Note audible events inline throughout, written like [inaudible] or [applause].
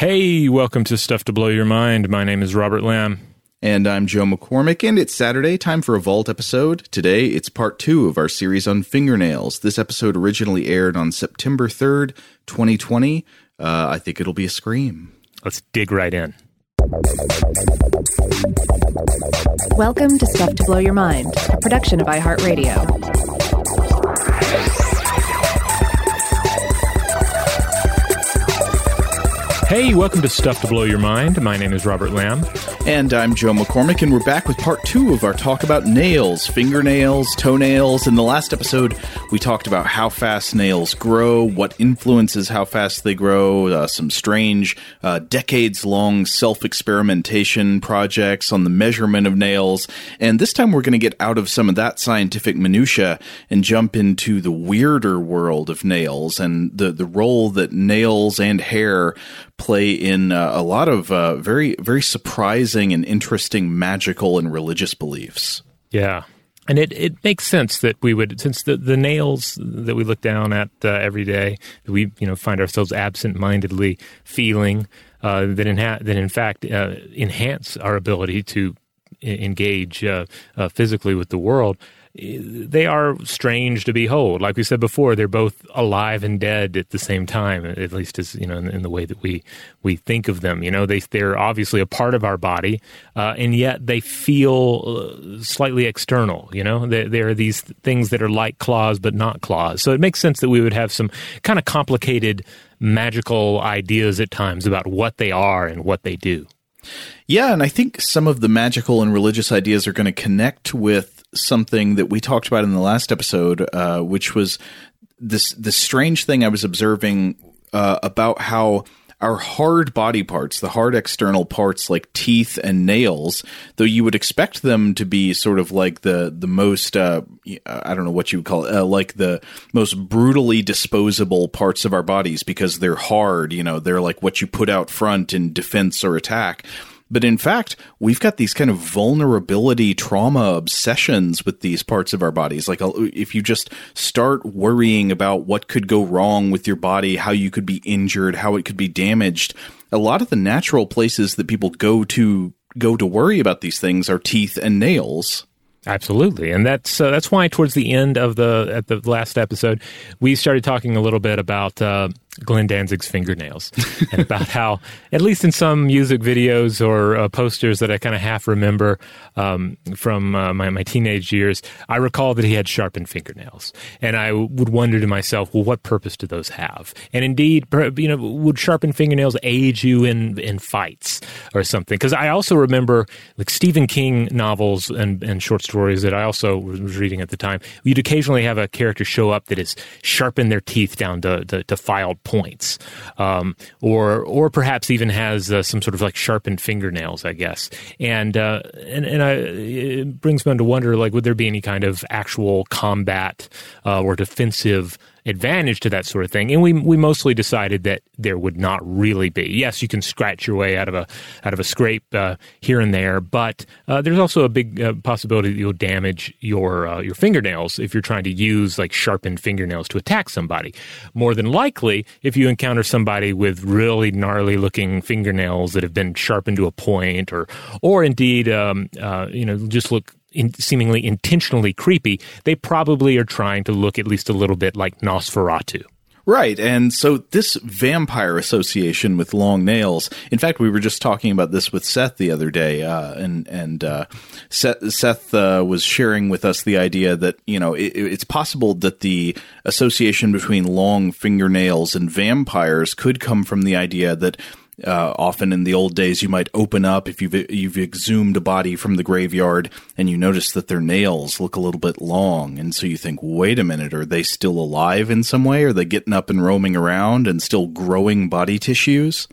Hey, welcome to Stuff to Blow Your Mind. My name is Robert Lamb. And I'm Joe McCormick, and it's Saturday, time for a Vault episode. Today, it's part two of our series on fingernails. This episode originally aired on September 3rd, 2020. Uh, I think it'll be a scream. Let's dig right in. Welcome to Stuff to Blow Your Mind, a production of iHeartRadio. Hey, welcome to Stuff to Blow Your Mind. My name is Robert Lamb. And I'm Joe McCormick, and we're back with part two of our talk about nails, fingernails, toenails. In the last episode, we talked about how fast nails grow, what influences how fast they grow, uh, some strange, uh, decades long self experimentation projects on the measurement of nails. And this time, we're going to get out of some of that scientific minutiae and jump into the weirder world of nails and the, the role that nails and hair play in uh, a lot of uh, very, very surprising and interesting magical and religious beliefs. Yeah. And it, it makes sense that we would, since the, the nails that we look down at uh, every day, that we you know find ourselves absent-mindedly feeling, uh, that in ha- that in fact uh, enhance our ability to engage uh, physically with the world they are strange to behold. Like we said before, they're both alive and dead at the same time. At least as you know, in, in the way that we we think of them. You know, they they're obviously a part of our body, uh, and yet they feel uh, slightly external. You know, there, they are these things that are like claws but not claws. So it makes sense that we would have some kind of complicated magical ideas at times about what they are and what they do. Yeah, and I think some of the magical and religious ideas are going to connect with something that we talked about in the last episode, uh, which was this this strange thing I was observing uh, about how our hard body parts, the hard external parts like teeth and nails, though you would expect them to be sort of like the the most uh, I don't know what you would call it, uh, like the most brutally disposable parts of our bodies because they're hard. You know, they're like what you put out front in defense or attack. But in fact, we've got these kind of vulnerability trauma obsessions with these parts of our bodies. Like if you just start worrying about what could go wrong with your body, how you could be injured, how it could be damaged, a lot of the natural places that people go to go to worry about these things are teeth and nails. Absolutely, and that's uh, that's why towards the end of the at the last episode, we started talking a little bit about uh, Glenn Danzig's fingernails and about [laughs] how, at least in some music videos or uh, posters that I kind of half remember um, from uh, my, my teenage years, I recall that he had sharpened fingernails. And I would wonder to myself, well, what purpose do those have? And indeed, you know, would sharpened fingernails aid you in, in fights or something? Because I also remember like Stephen King novels and, and short stories that I also was reading at the time. You'd occasionally have a character show up that has sharpened their teeth down to, to, to filed points, um, or or perhaps even has uh, some sort of like sharpened fingernails, I guess. And uh, and and I, it brings me to wonder, like, would there be any kind of actual combat uh, or defensive advantage to that sort of thing. And we we mostly decided that there would not really be. Yes, you can scratch your way out of a out of a scrape uh, here and there, but uh, there's also a big uh, possibility that you'll damage your uh, your fingernails if you're trying to use like sharpened fingernails to attack somebody. More than likely, if you encounter somebody with really gnarly looking fingernails that have been sharpened to a point, or or indeed, um, uh, you know, just look in, seemingly intentionally creepy, they probably are trying to look at least a little bit like Nosferatu. Right. And so this vampire association with long nails, in fact, we were just talking about this with Seth the other day. Uh, and, and, uh, Seth, Seth uh, was sharing with us the idea that, you know, it, it's possible that the association between long fingernails and vampires could come from the idea that uh, often in the old days, you might open up if you've you've exhumed a body from the graveyard and you notice that their nails look a little bit long, and so you think, "Wait a minute, are they still alive in some way? Are they getting up and roaming around and still growing body tissues?"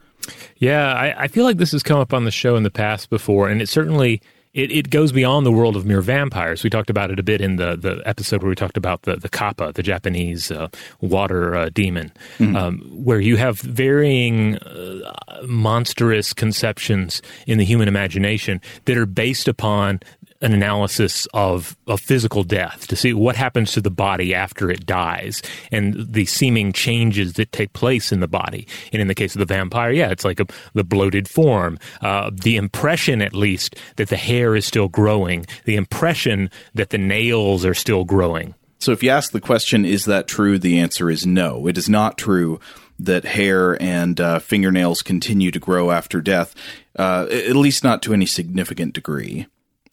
Yeah, I, I feel like this has come up on the show in the past before, and it certainly it, it goes beyond the world of mere vampires. We talked about it a bit in the, the episode where we talked about the, the kappa, the Japanese uh, water uh, demon, mm-hmm. um, where you have varying uh, monstrous conceptions in the human imagination that are based upon an analysis of, of physical death to see what happens to the body after it dies and the seeming changes that take place in the body. And in the case of the vampire, yeah, it's like a, the bloated form, uh, the impression, at least, that the hair is still growing, the impression that the nails are still growing. So if you ask the question, is that true? The answer is no. It is not true that hair and uh, fingernails continue to grow after death, uh, at least not to any significant degree.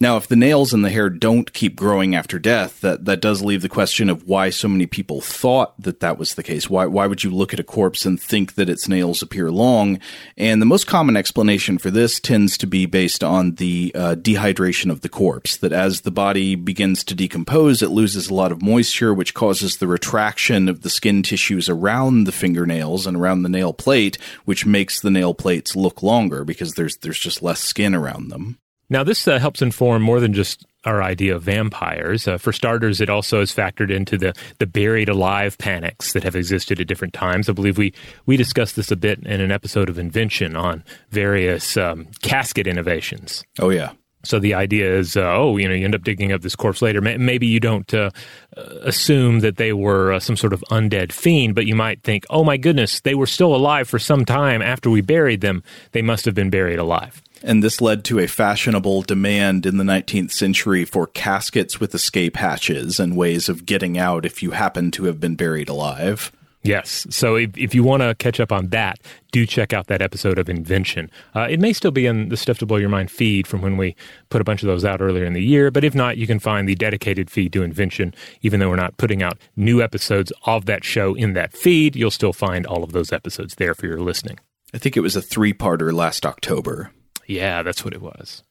Now, if the nails and the hair don't keep growing after death, that, that does leave the question of why so many people thought that that was the case. Why, why would you look at a corpse and think that its nails appear long? And the most common explanation for this tends to be based on the uh, dehydration of the corpse, that as the body begins to decompose, it loses a lot of moisture, which causes the retraction of the skin tissues around the fingernails and around the nail plate, which makes the nail plates look longer because there's, there's just less skin around them. Now, this uh, helps inform more than just our idea of vampires. Uh, for starters, it also is factored into the, the buried alive panics that have existed at different times. I believe we, we discussed this a bit in an episode of Invention on various um, casket innovations. Oh, yeah. So the idea is, uh, oh, you know, you end up digging up this corpse later. Maybe you don't uh, assume that they were uh, some sort of undead fiend, but you might think, oh my goodness, they were still alive for some time after we buried them. They must have been buried alive. And this led to a fashionable demand in the 19th century for caskets with escape hatches and ways of getting out if you happen to have been buried alive. Yes. So if, if you want to catch up on that, do check out that episode of Invention. Uh, it may still be in the Stuff to Blow Your Mind feed from when we put a bunch of those out earlier in the year, but if not, you can find the dedicated feed to Invention. Even though we're not putting out new episodes of that show in that feed, you'll still find all of those episodes there for your listening. I think it was a three parter last October. Yeah, that's what it was.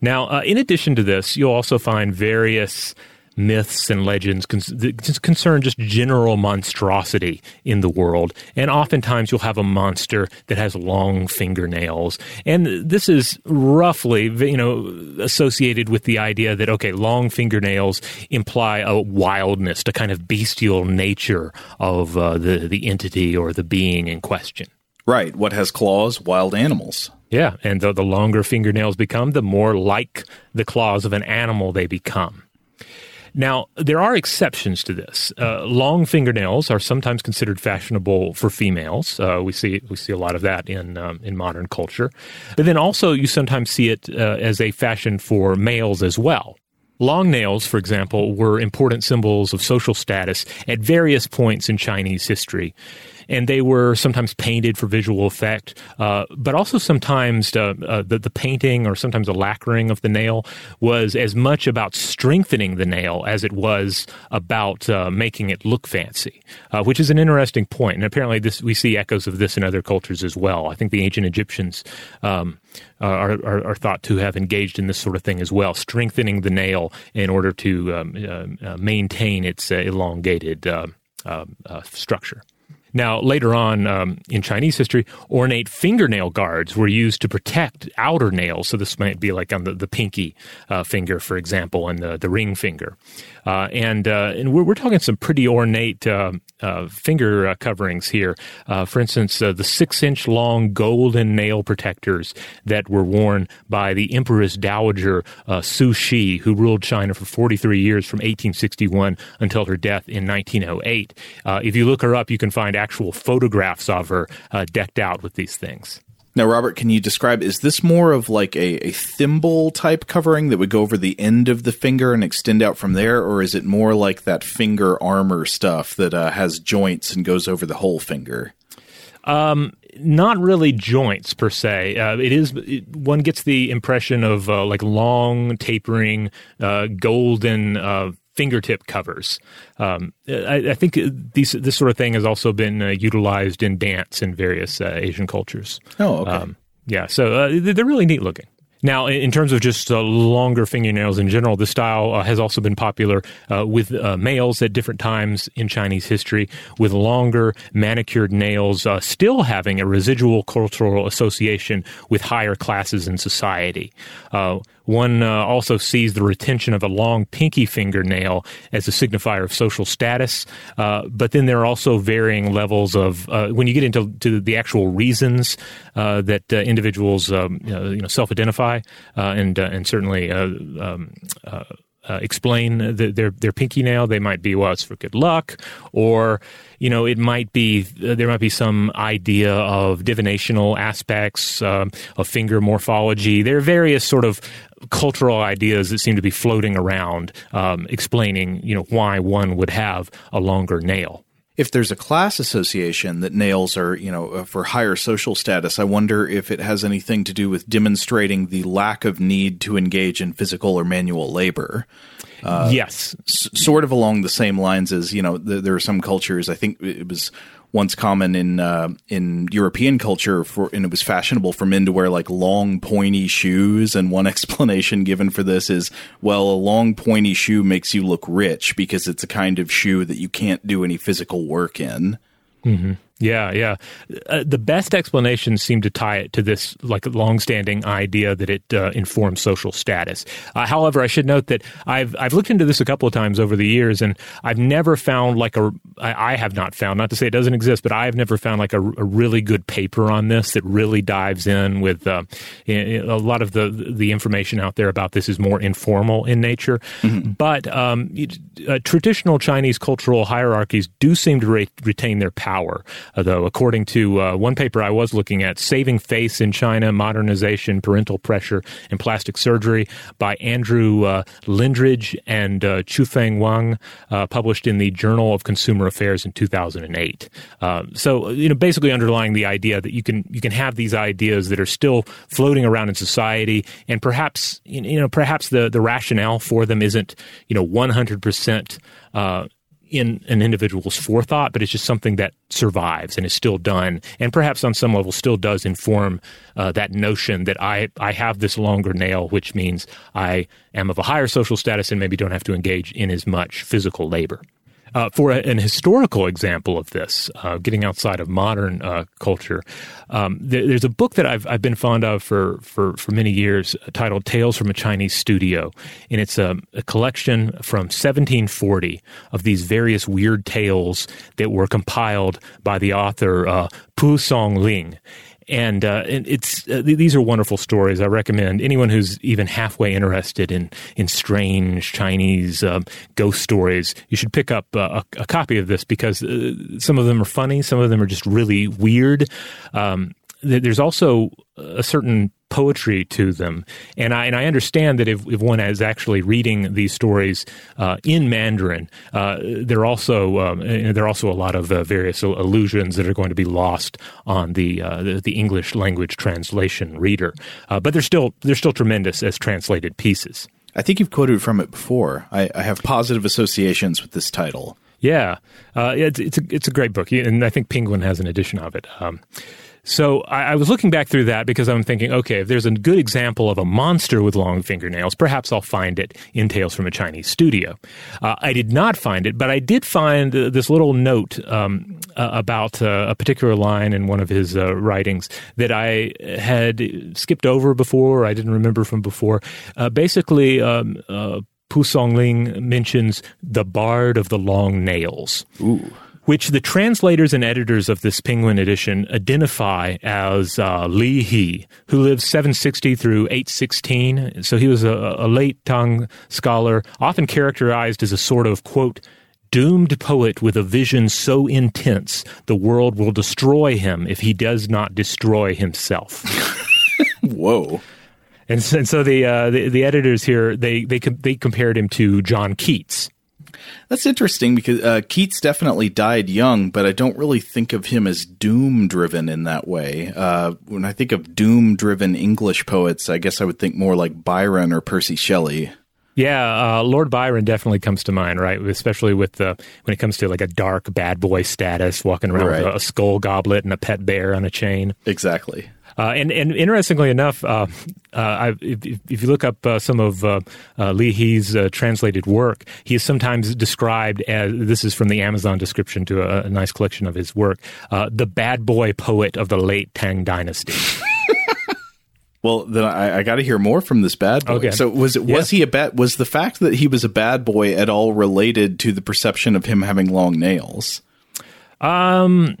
Now, uh, in addition to this, you'll also find various myths and legends con- concern just general monstrosity in the world. And oftentimes you'll have a monster that has long fingernails. And this is roughly, you know, associated with the idea that, okay, long fingernails imply a wildness, a kind of bestial nature of uh, the, the entity or the being in question. Right. What has claws? Wild animals. Yeah, and the, the longer fingernails become, the more like the claws of an animal they become. Now, there are exceptions to this. Uh, long fingernails are sometimes considered fashionable for females. Uh, we see we see a lot of that in um, in modern culture, but then also you sometimes see it uh, as a fashion for males as well. Long nails, for example, were important symbols of social status at various points in Chinese history and they were sometimes painted for visual effect, uh, but also sometimes uh, uh, the, the painting or sometimes the lacquering of the nail was as much about strengthening the nail as it was about uh, making it look fancy, uh, which is an interesting point. And apparently, this we see echoes of this in other cultures as well. I think the ancient Egyptians. Um, are, are, are, thought to have engaged in this sort of thing as well, strengthening the nail in order to um, maintain its elongated structure. Now, later on um, in Chinese history, ornate fingernail guards were used to protect outer nails. So this might be like on the, the pinky uh, finger, for example, and the, the ring finger. Uh, and uh, and we're, we're, talking some pretty ornate uh, uh, finger uh, coverings here. for instance, the six inch long golden nail protectors that were worn by the Empress Dowager Cixi, who ruled China for 43 years from 1861 until her death in 1908. if you look her up, you can find actual photographs of her decked out with these things. Now, Robert, can you describe? Is this more of like a, a thimble type covering that would go over the end of the finger and extend out from there, or is it more like that finger armor stuff that uh, has joints and goes over the whole finger? Um, not really joints per se. Uh, it is it, one gets the impression of uh, like long, tapering, uh, golden uh, fingertip covers. Um, I, I, think these, this sort of thing has also been uh, utilized in dance in various uh, Asian cultures. Oh, okay. Um, yeah, so uh, they're really neat looking. Now, in terms of just uh, longer fingernails in general, the style uh, has also been popular uh, with uh, males at different times in Chinese history, with longer manicured nails uh, still having a residual cultural association with higher classes in society. Uh, one uh, also sees the retention of a long pinky fingernail as a signifier of social status. Uh, but then there are also varying levels of uh, when you get into to the actual reasons uh, that uh, individuals um, you know, self-identify and and certainly. Um, uh, explain the, their their pinky nail. They might be well, it's for good luck, or you know, it might be uh, there might be some idea of divinational aspects um, of finger morphology. There are various sort of cultural ideas that seem to be floating around, um, explaining you know why one would have a longer nail if there's a class association that nails are, you know, uh, for higher social status, I wonder if it has anything to do with demonstrating the lack of need to engage in physical or manual labor. Uh, yes, s- sort of along the same lines as you know, th- there are some cultures. I think it was once common in uh, in European culture for and it was fashionable for men to wear like long pointy shoes and one [laughs] explanation given for this is well a long pointy shoe makes you look rich because it's a kind of shoe that you can't do any physical work in. Mm-hmm. Yeah, yeah. Uh, the best explanations seem to tie it to this like longstanding idea that it uh, informs social status. Uh, however, I should note that I've I've looked into this a couple of times over the years, and I've never found like a I, I have not found not to say it doesn't exist, but I have never found like a, a really good paper on this that really dives in with uh, a lot of the the information out there about this is more informal in nature. Mm-hmm. But um, uh, traditional Chinese cultural hierarchies do seem to re- retain their power though, according to uh, one paper I was looking at, Saving Face in China, Modernization, Parental Pressure, and Plastic Surgery by Andrew uh, Lindridge and uh, Chufeng Wang, uh, published in the Journal of Consumer Affairs in 2008. Uh, so, you know, basically underlying the idea that you can you can have these ideas that are still floating around in society, and perhaps you know perhaps the the rationale for them isn't you know 100 percent uh, in an individual's forethought, but it's just something that survives and is still done, and perhaps on some level still does inform uh, that notion that I I have this longer nail, which means I am of a higher social status and maybe don't have to engage in as much physical labor. Uh, for a, an historical example of this, uh, getting outside of modern uh, culture, um, there, there's a book that I've, I've been fond of for, for, for many years titled Tales from a Chinese Studio. And it's a, a, collection from 1740 of these various weird tales that were compiled by the author uh, Pu Songling and, uh, it's uh, these are wonderful stories. I recommend anyone who's even halfway interested in in strange Chinese uh, ghost stories. You should pick up uh, a, a, copy of this because uh, some of them are funny, some of them are just really weird. Um, there's also a certain poetry to them, and I and I understand that if, if one is actually reading these stories uh, in Mandarin, uh, there are also um, there are also a lot of uh, various allusions that are going to be lost on the uh, the, the, English language translation reader, uh, but they're still they're still tremendous as translated pieces. I think you've quoted from it before. I, I have positive associations with this title. Yeah, uh, it's it's a, it's a great book, and I think Penguin has an edition of it. Um, so I, I, was looking back through that because I'm thinking, okay, if there's a good example of a monster with long fingernails, perhaps I'll find it in Tales from a Chinese Studio. Uh, I did not find it, but I did find uh, this little note um, uh, about uh, a particular line in one of his uh, writings that I had skipped over before, I didn't remember from before. Uh, basically, um, Pu Songling mentions the Bard of the Long Nails. Ooh which the translators and editors of this Penguin edition identify as uh, Li He, who lived 760 through 816. So he was a, a late Tang scholar, often characterized as a sort of, quote, doomed poet with a vision so intense the world will destroy him if he does not destroy himself. [laughs] Whoa. And so, and so the, uh, the, the editors here they they they compared him to John Keats, that's interesting because uh, Keats definitely died young, but I don't really think of him as doom driven in that way. Uh, when I think of doom driven English poets, I guess I would think more like Byron or Percy Shelley. Yeah, uh, Lord Byron definitely comes to mind, right? Especially with the when it comes to like a dark bad boy status, walking around right. with a skull goblet and a pet bear on a chain. Exactly. Uh, and, and interestingly enough, uh, uh, if, if, you look up uh, some of uh, uh, Li He's translated work, he is sometimes described as this is from the Amazon description to a, a nice collection of his work the bad boy poet of the late Tang Dynasty. [laughs] Well, then I, I got to hear more from this bad boy. Okay. So was it was he a bad? Was the fact that he was a bad boy at all related to the perception of him having long nails? Um,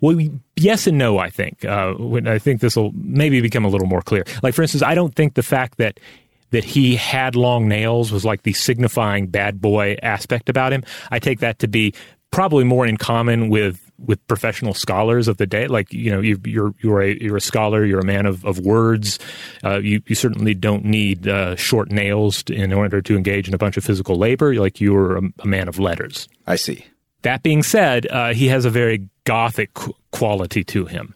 well, yes and no. I think. Uh, when I think this will maybe become a little more clear. Like for instance, I don't think the fact that that he had long nails was like the signifying bad boy aspect about him. I take that to be probably more in common with with professional scholars of the day. Like you know, you, you're you're a you're a scholar. You're a man of of words. Uh, you you certainly don't need uh, short nails to, in order to engage in a bunch of physical labor. Like you're a, a man of letters. I see. That being said, uh, he has a very gothic quality to him.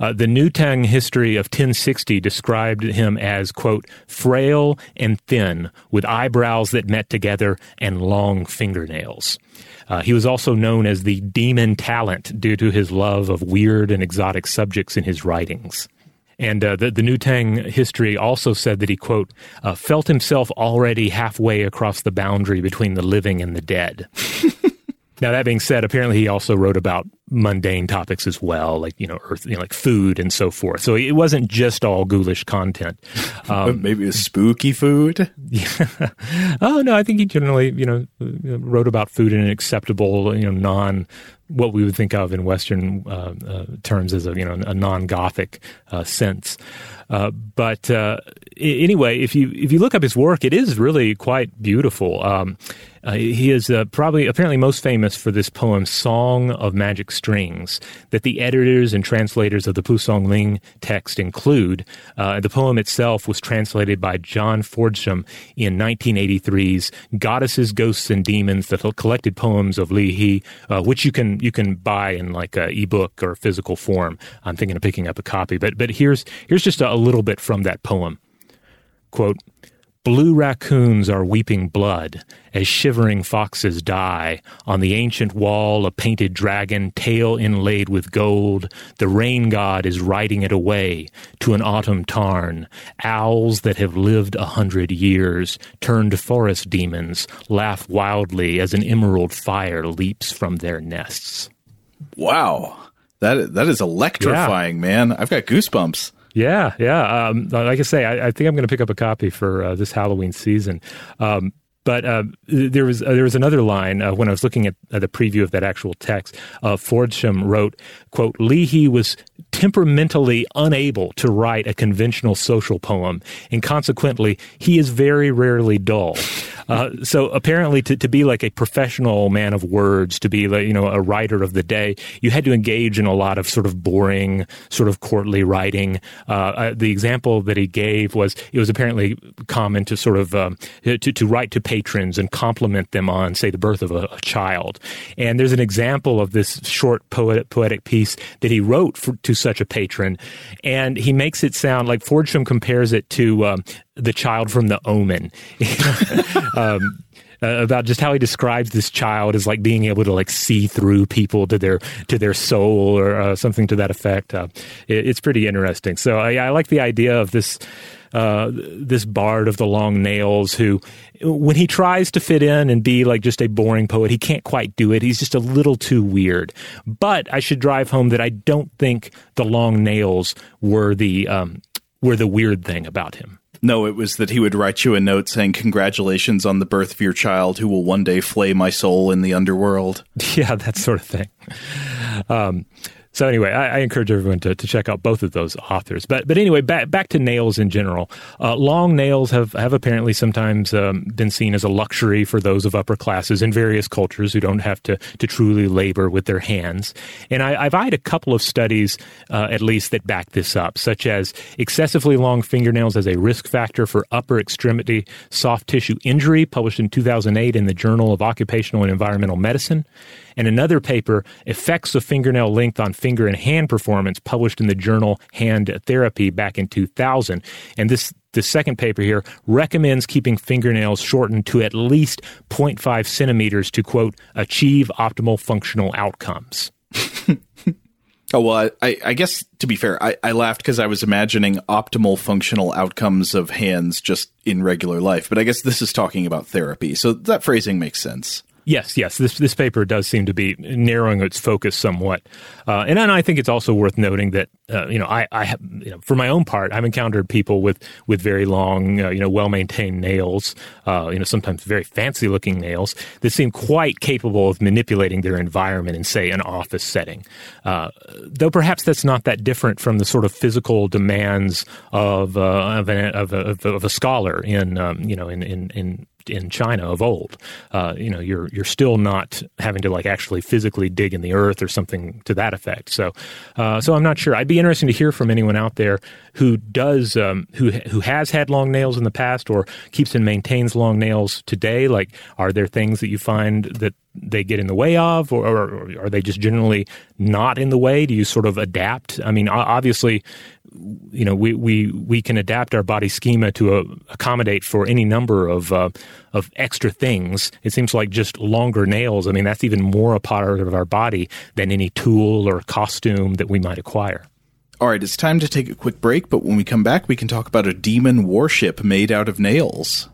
Uh, the New Tang history of 1060 described him as, quote, frail and thin, with eyebrows that met together and long fingernails. Uh, he was also known as the demon talent due to his love of weird and exotic subjects in his writings. And uh, the, the New Tang history also said that he, quote, uh, felt himself already halfway across the boundary between the living and the dead. [laughs] Now that being said, apparently he also wrote about mundane topics as well, like you know, earth, you know, like food and so forth. So it wasn't just all ghoulish content. [laughs] Um, Maybe it was spooky food. Yeah. [laughs] oh no, I think he generally, you know, wrote about food in an acceptable, you know, non what we would think of in Western uh, uh, terms as a you know a non-Gothic uh, sense. Uh, but uh, anyway, if you if you look up his work, it is really quite beautiful. Um, uh, he is uh, probably apparently most famous for this poem "Song of Magic Strings" that the editors and translators of the Pu Songling text include. Uh, the poem itself was translated by John Frodsham in 1983's "Goddesses, Ghosts, and Demons: The Collected Poems of Li He," uh, which you can you can buy in like a ebook or physical form. I'm thinking of picking up a copy, but but here's here's just a, a little bit from that poem. Quote. Blue raccoons are weeping blood as shivering foxes die. On the ancient wall, a painted dragon, tail inlaid with gold. The rain god is riding it away to an autumn tarn. Owls that have lived a hundred years, turned forest demons, laugh wildly as an emerald fire leaps from their nests. Wow, that that is electrifying, yeah. man! I've got goosebumps. Yeah, yeah. Um, like I say, I, I think I'm going to pick up a copy for uh, this Halloween season. Um, but uh, there was uh, there was another line uh, when I was looking at the preview of that actual text. Uh, Frodsham wrote, "quote Li He was temperamentally unable to write a conventional social poem, and consequently, he is very rarely dull." Uh, so apparently, to, to be like a professional man of words, to be like you know a writer of the day, you had to engage in a lot of sort of boring, sort of courtly writing. Uh, uh the example that he gave was it was apparently common to sort of um, to, to write to patrons and compliment them on, say, the birth of a, a child. And there's an example of this short poetic, poetic piece that he wrote for, to such a patron, and he makes it sound like Frodsham compares it to um, the child from The Omen. [laughs] um, uh, about just how he describes this child as like being able to like see through people to their to their soul or uh, something to that effect. Uh, it, it's pretty interesting. So I, I, like the idea of this uh, this bard of the long nails who, when he tries to fit in and be like just a boring poet, he can't quite do it. He's just a little too weird. But I should drive home that I don't think the long nails were the um, were the weird thing about him. No, it was that he would write you a note saying, Congratulations on the birth of your child who will one day flay my soul in the underworld. [laughs] Yeah, that sort of thing. Um, so anyway, I, I, encourage everyone to, to check out both of those authors. But but anyway, back back to nails in general. Uh, long nails have have apparently sometimes um, been seen as a luxury for those of upper classes in various cultures who don't have to to truly labor with their hands. And I, have eyed a couple of studies, uh, at least, that back this up, such as excessively long fingernails as a risk factor for upper extremity soft tissue injury, published in 2008 in the Journal of Occupational and Environmental Medicine and another paper, Effects of Fingernail Length on Finger and Hand Performance, published in the journal Hand Therapy back in 2000. And this the second paper here recommends keeping fingernails shortened to at least 0.5 centimeters to quote achieve optimal functional outcomes. [laughs] oh well, I, I, guess to be fair, I, I laughed because I was imagining optimal functional outcomes of hands just in regular life, but I guess this is talking about therapy, so that phrasing makes sense. Yes, yes. This this paper does seem to be narrowing its focus somewhat, uh, and, and I think it's also worth noting that uh, you know I, I have you know for my own part I've encountered people with with very long uh, you know well maintained nails, uh, you know sometimes very fancy looking nails that seem quite capable of manipulating their environment in say an office setting, uh, though perhaps that's not that different from the sort of physical demands of uh, of, an, of, a, of, a, scholar in um, you know in in, in in China of old. Uh, you know, you're you're still not having to like actually physically dig in the earth or something to that effect. So, uh, so I'm not sure. I'd be interested to hear from anyone out there who does um, who who has had long nails in the past or keeps and maintains long nails today. Like, are there things that you find that they get in the way of, or, or, are they just generally not in the way? Do you sort of adapt? I mean, obviously, you know, we, we, we can adapt our body schema to uh, accommodate for any number of uh, of extra things. It seems like just longer nails. I mean, that's even more a part of our body than any tool or costume that we might acquire. All right, it's time to take a quick break, but when we come back, we can talk about a demon warship made out of nails.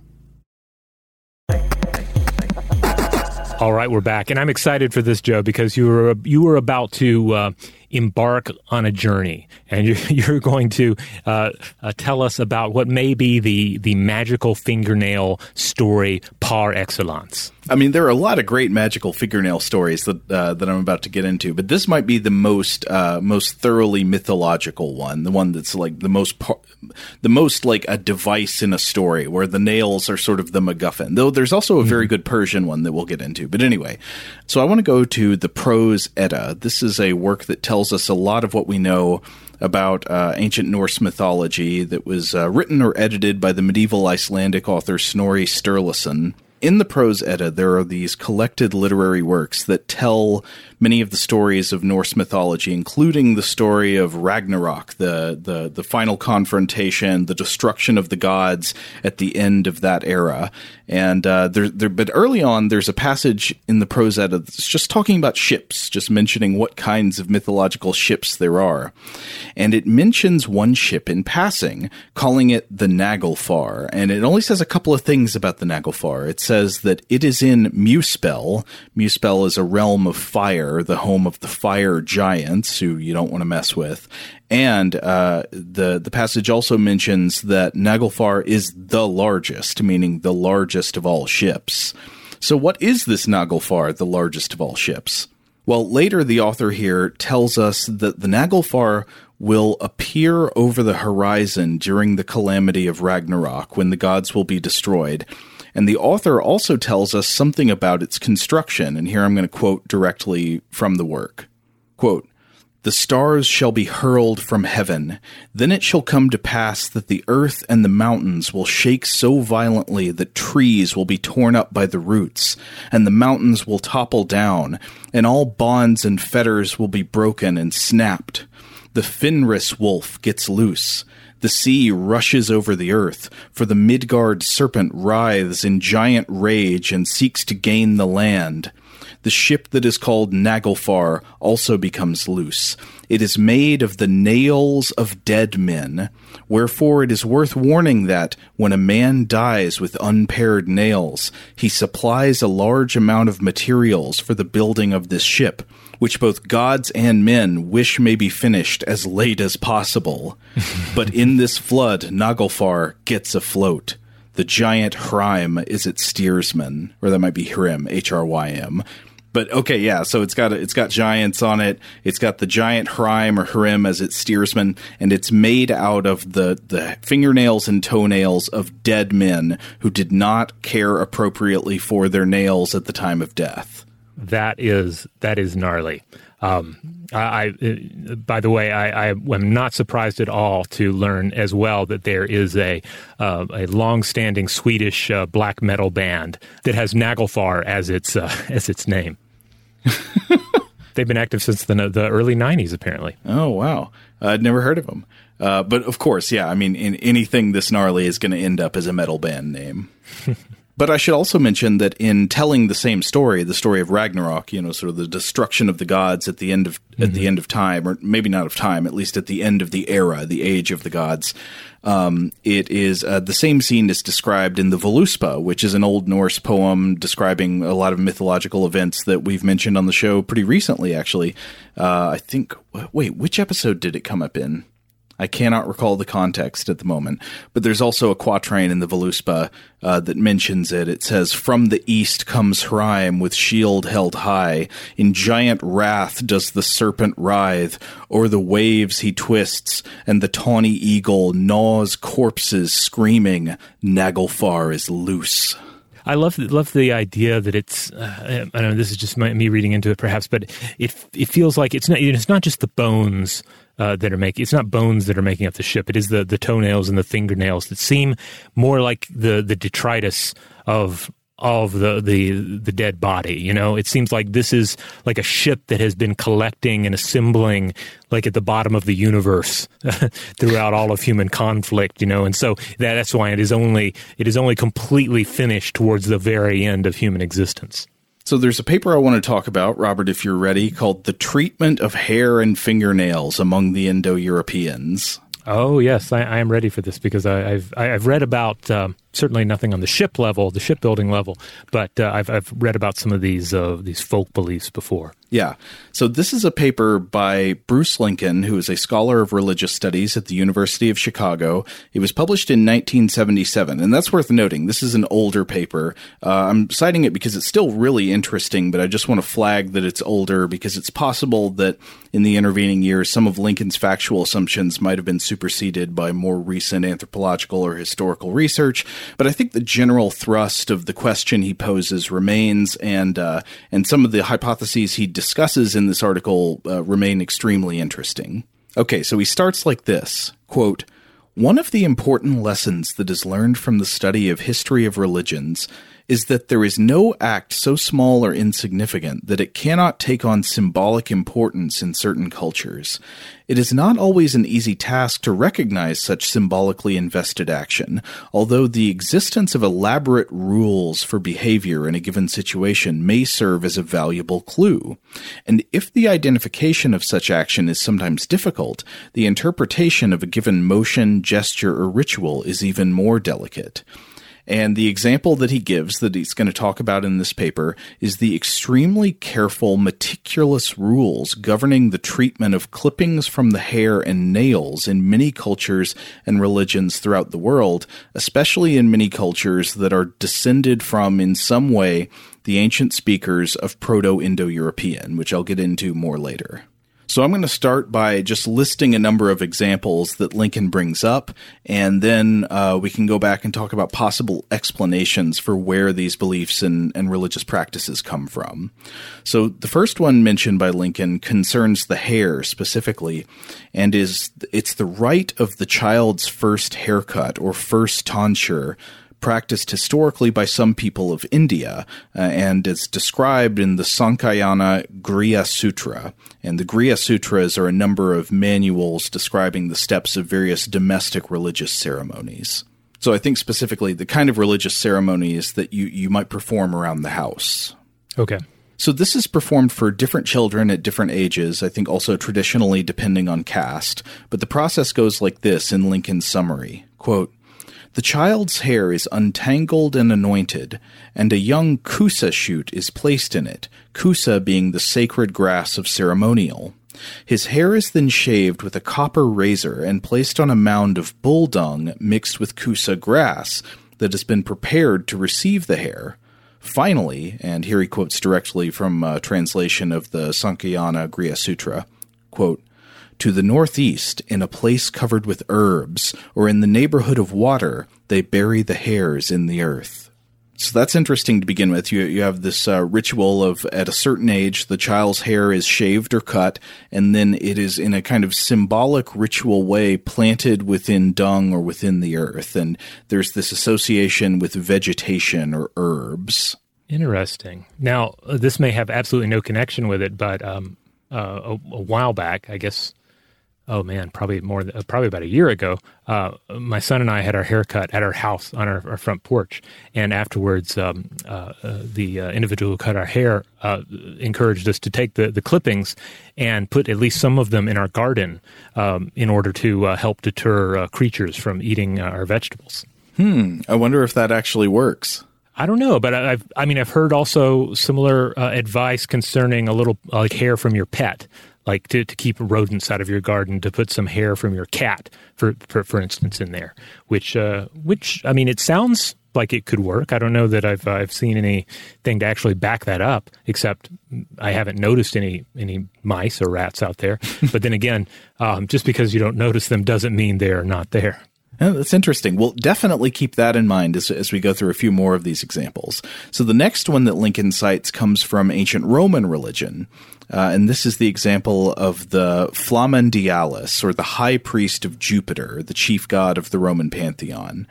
All right, we're back, and I'm excited for this, Joe, because you were you were about to uh, embark on a journey, and [laughs] you're, you're going to uh, uh, tell us about what may be the the magical fingernail story par excellence. I mean, there are a lot of great magical fingernail stories that uh, that I'm about to get into, but this might be the most uh, most thoroughly mythological one, the one that's like the most par- the most like a device in a story where the nails are sort of the MacGuffin. Though there's also a very mm-hmm. good Persian one that we'll get into. But anyway, so I want to go to the Prose Edda. This is a work that tells us a lot of what we know about uh, ancient Norse mythology that was uh, written or edited by the medieval Icelandic author Snorri Sturluson in the Prose Edda, there are these collected literary works that tell many of the stories of Norse mythology, including the story of Ragnarok, the, the, the final confrontation, the destruction of the gods at the end of that era. And uh, there, there, but early on, there's a passage in the Prose Edda that's just talking about ships, just mentioning what kinds of mythological ships there are. And it mentions one ship in passing, calling it the Naglfar. And it only says a couple of things about the Naglfar. It says that it is in Muspel. Muspel is a realm of fire Fire, the home of the fire giants, who you don't want to mess with. And uh, the the passage also mentions that Naglfar is the largest, meaning the largest of all ships. So, what is this Naglfar, the largest of all ships? Well, later the author here tells us that the Naglfar will appear over the horizon during the calamity of Ragnarok when the gods will be destroyed. And the author also tells us something about its construction. And here I'm going to quote directly from the work. Quote, the stars shall be hurled from heaven. Then it shall come to pass that the earth and the mountains will shake so violently that trees will be torn up by the roots, and the mountains will topple down, and all bonds and fetters will be broken and snapped. The Fenris wolf gets loose. The sea rushes over the earth, for the Midgard serpent writhes in giant rage and seeks to gain the land. The ship that is called Naglfar also becomes loose. It is made of the nails of dead men, wherefore it is worth warning that, when a man dies with unpared nails, he supplies a large amount of materials for the building of this ship, which both gods and men wish may be finished as late as possible. [laughs] but in this flood, Naglfar gets afloat. The giant Hrym is its steersman, or that might be Hrym, H R Y M. But okay, yeah. So it's got it's got giants on it. It's got the giant Hrym or Hrym as its steersman, and it's made out of the the fingernails and toenails of dead men who did not care appropriately for their nails at the time of death that is that is gnarly. Um, I, I, by the way, I, I, am not surprised at all to learn as well that there is a uh, a long-standing Swedish uh, black metal band that has Naglfar as its uh, [laughs] as its name. [laughs] They've been active since the the early '90s, apparently. Oh wow, I'd never heard of them. Uh, but of course, yeah. I mean, in, anything this gnarly is going to end up as a metal band name. [laughs] But I should also mention that in telling the same story, the story of Ragnarok, you know, sort of the destruction of the gods at the end of mm-hmm. at the end of time, or maybe not of time, at least at the end of the era, the age of the gods. Um, it is uh, the same scene is described in the Voluspa, which is an Old Norse poem describing a lot of mythological events that we've mentioned on the show pretty recently. Actually, uh, I think. Wait, which episode did it come up in? I cannot recall the context at the moment, but there's also a quatrain in the Voluspa uh, that mentions it. It says, From the east comes Hreim with shield held high. In giant wrath does the serpent writhe. O'er the waves he twists, and the tawny eagle gnaws corpses, screaming, Naglfar is loose. I love love the idea that it's. Uh, I don't know. This is just my, me reading into it, perhaps, but it it feels like it's not. It's not just the bones uh, that are making. It's not bones that are making up the ship. It is the the toenails and the fingernails that seem more like the the detritus of of the the the dead body you know it seems like this is like a ship that has been collecting and assembling like at the bottom of the universe [laughs] throughout all of human conflict you know and so that, that's why it is only it is only completely finished towards the very end of human existence so there's a paper I want to talk about, Robert, if you're ready, called The Treatment of Hair and Fingernails Among the Indo-Europeans. Oh yes, I, I am ready for this because I, have I've read about um, certainly nothing on the ship level, the shipbuilding level, but uh, I've I've read about some of these uh, these folk beliefs before. Yeah. So this is a paper by Bruce Lincoln, who is a scholar of religious studies at the University of Chicago. It was published in 1977, and that's worth noting. This is an older paper. Uh, I'm citing it because it's still really interesting, but I just want to flag that it's older because it's possible that in the intervening years, some of Lincoln's factual assumptions might have been superseded by more recent anthropological or historical research. But I think the general thrust of the question he poses remains, and uh, and some of the hypotheses he discusses in this article uh, remain extremely interesting. Okay, so he starts like this quote, One of the important lessons that is learned from the study of history of religions is that there is no act so small or insignificant that it cannot take on symbolic importance in certain cultures. It is not always an easy task to recognize such symbolically invested action, although the existence of elaborate rules for behavior in a given situation may serve as a valuable clue. And if the identification of such action is sometimes difficult, the interpretation of a given motion, gesture, or ritual is even more delicate. And the example that he gives that he's going to talk about in this paper is the extremely careful, meticulous rules governing the treatment of clippings from the hair and nails in many cultures and religions throughout the world, especially in many cultures that are descended from, in some way, the ancient speakers of Proto Indo European, which I'll get into more later. So I'm going to start by just listing a number of examples that Lincoln brings up, and then uh, we can go back and talk about possible explanations for where these beliefs and, and religious practices come from. So the first one mentioned by Lincoln concerns the hair specifically, and is it's the rite of the child's first haircut or first tonsure practiced historically by some people of India uh, and is described in the Sankhayana Grihya Sutra. And the Grihya Sutras are a number of manuals describing the steps of various domestic religious ceremonies. So I think specifically the kind of religious ceremonies that you, you might perform around the house. Okay. So this is performed for different children at different ages, I think also traditionally depending on caste, but the process goes like this in Lincoln's summary. Quote, the child's hair is untangled and anointed, and a young kusa shoot is placed in it, kusa being the sacred grass of ceremonial. His hair is then shaved with a copper razor and placed on a mound of bull dung mixed with kusa grass that has been prepared to receive the hair. Finally, and here he quotes directly from a translation of the Sankhayana Grihya Sutra, quote, to the northeast, in a place covered with herbs, or in the neighborhood of water, they bury the hairs in the earth. So that's interesting to begin with. You you have this uh, ritual of at a certain age the child's hair is shaved or cut, and then it is in a kind of symbolic ritual way planted within dung or within the earth, and there's this association with vegetation or herbs. Interesting. Now this may have absolutely no connection with it, but um, uh, a, a while back, I guess oh man, probably more, than, probably about a year ago, uh, my son and I had our haircut at our house on our, our front porch, and afterwards, um, uh, uh, the uh, individual who cut our hair uh, encouraged us to take the the clippings and put at least some of them in our garden um, in order to uh, help deter creatures from eating our vegetables. Hmm. I wonder if that actually works. I don't know, but I've I mean I've heard also similar uh, advice concerning a little uh, like hair from your pet, like to, to keep rodents out of your garden, to put some hair from your cat, for for, for instance, in there. Which uh, which I mean, it sounds like it could work. I don't know that I've I've seen anything to actually back that up, except I haven't noticed any any mice or rats out there. [laughs] but then again, um, just because you don't notice them doesn't mean they are not there. Oh, that's interesting. We'll definitely keep that in mind as, as we go through a few more of these examples. So the next one that Lincoln cites comes from ancient Roman religion. Uh, and this is the example of the Flamen Dialis, or the high priest of Jupiter, the chief god of the Roman pantheon.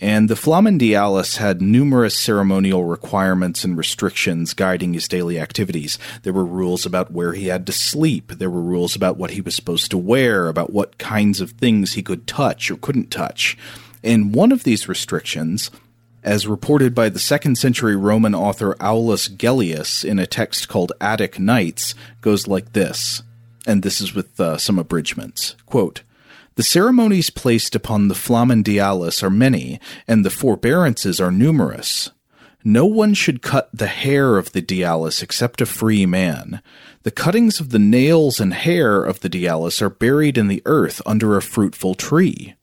And the Flamen Dialis had numerous ceremonial requirements and restrictions guiding his daily activities. There were rules about where he had to sleep. There were rules about what he was supposed to wear, about what kinds of things he could touch or couldn't touch. And one of these restrictions as reported by the second century Roman author Aulus Gellius in a text called Attic Nights, goes like this, and this is with uh, some abridgments. Quote, the ceremonies placed upon the Flamen Dialis are many, and the forbearances are numerous. No one should cut the hair of the Dialis except a free man. The cuttings of the nails and hair of the Dialis are buried in the earth under a fruitful tree.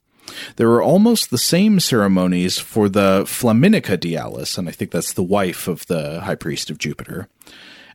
There are almost the same ceremonies for the Flaminica Dialis, and I think that's the wife of the high priest of Jupiter.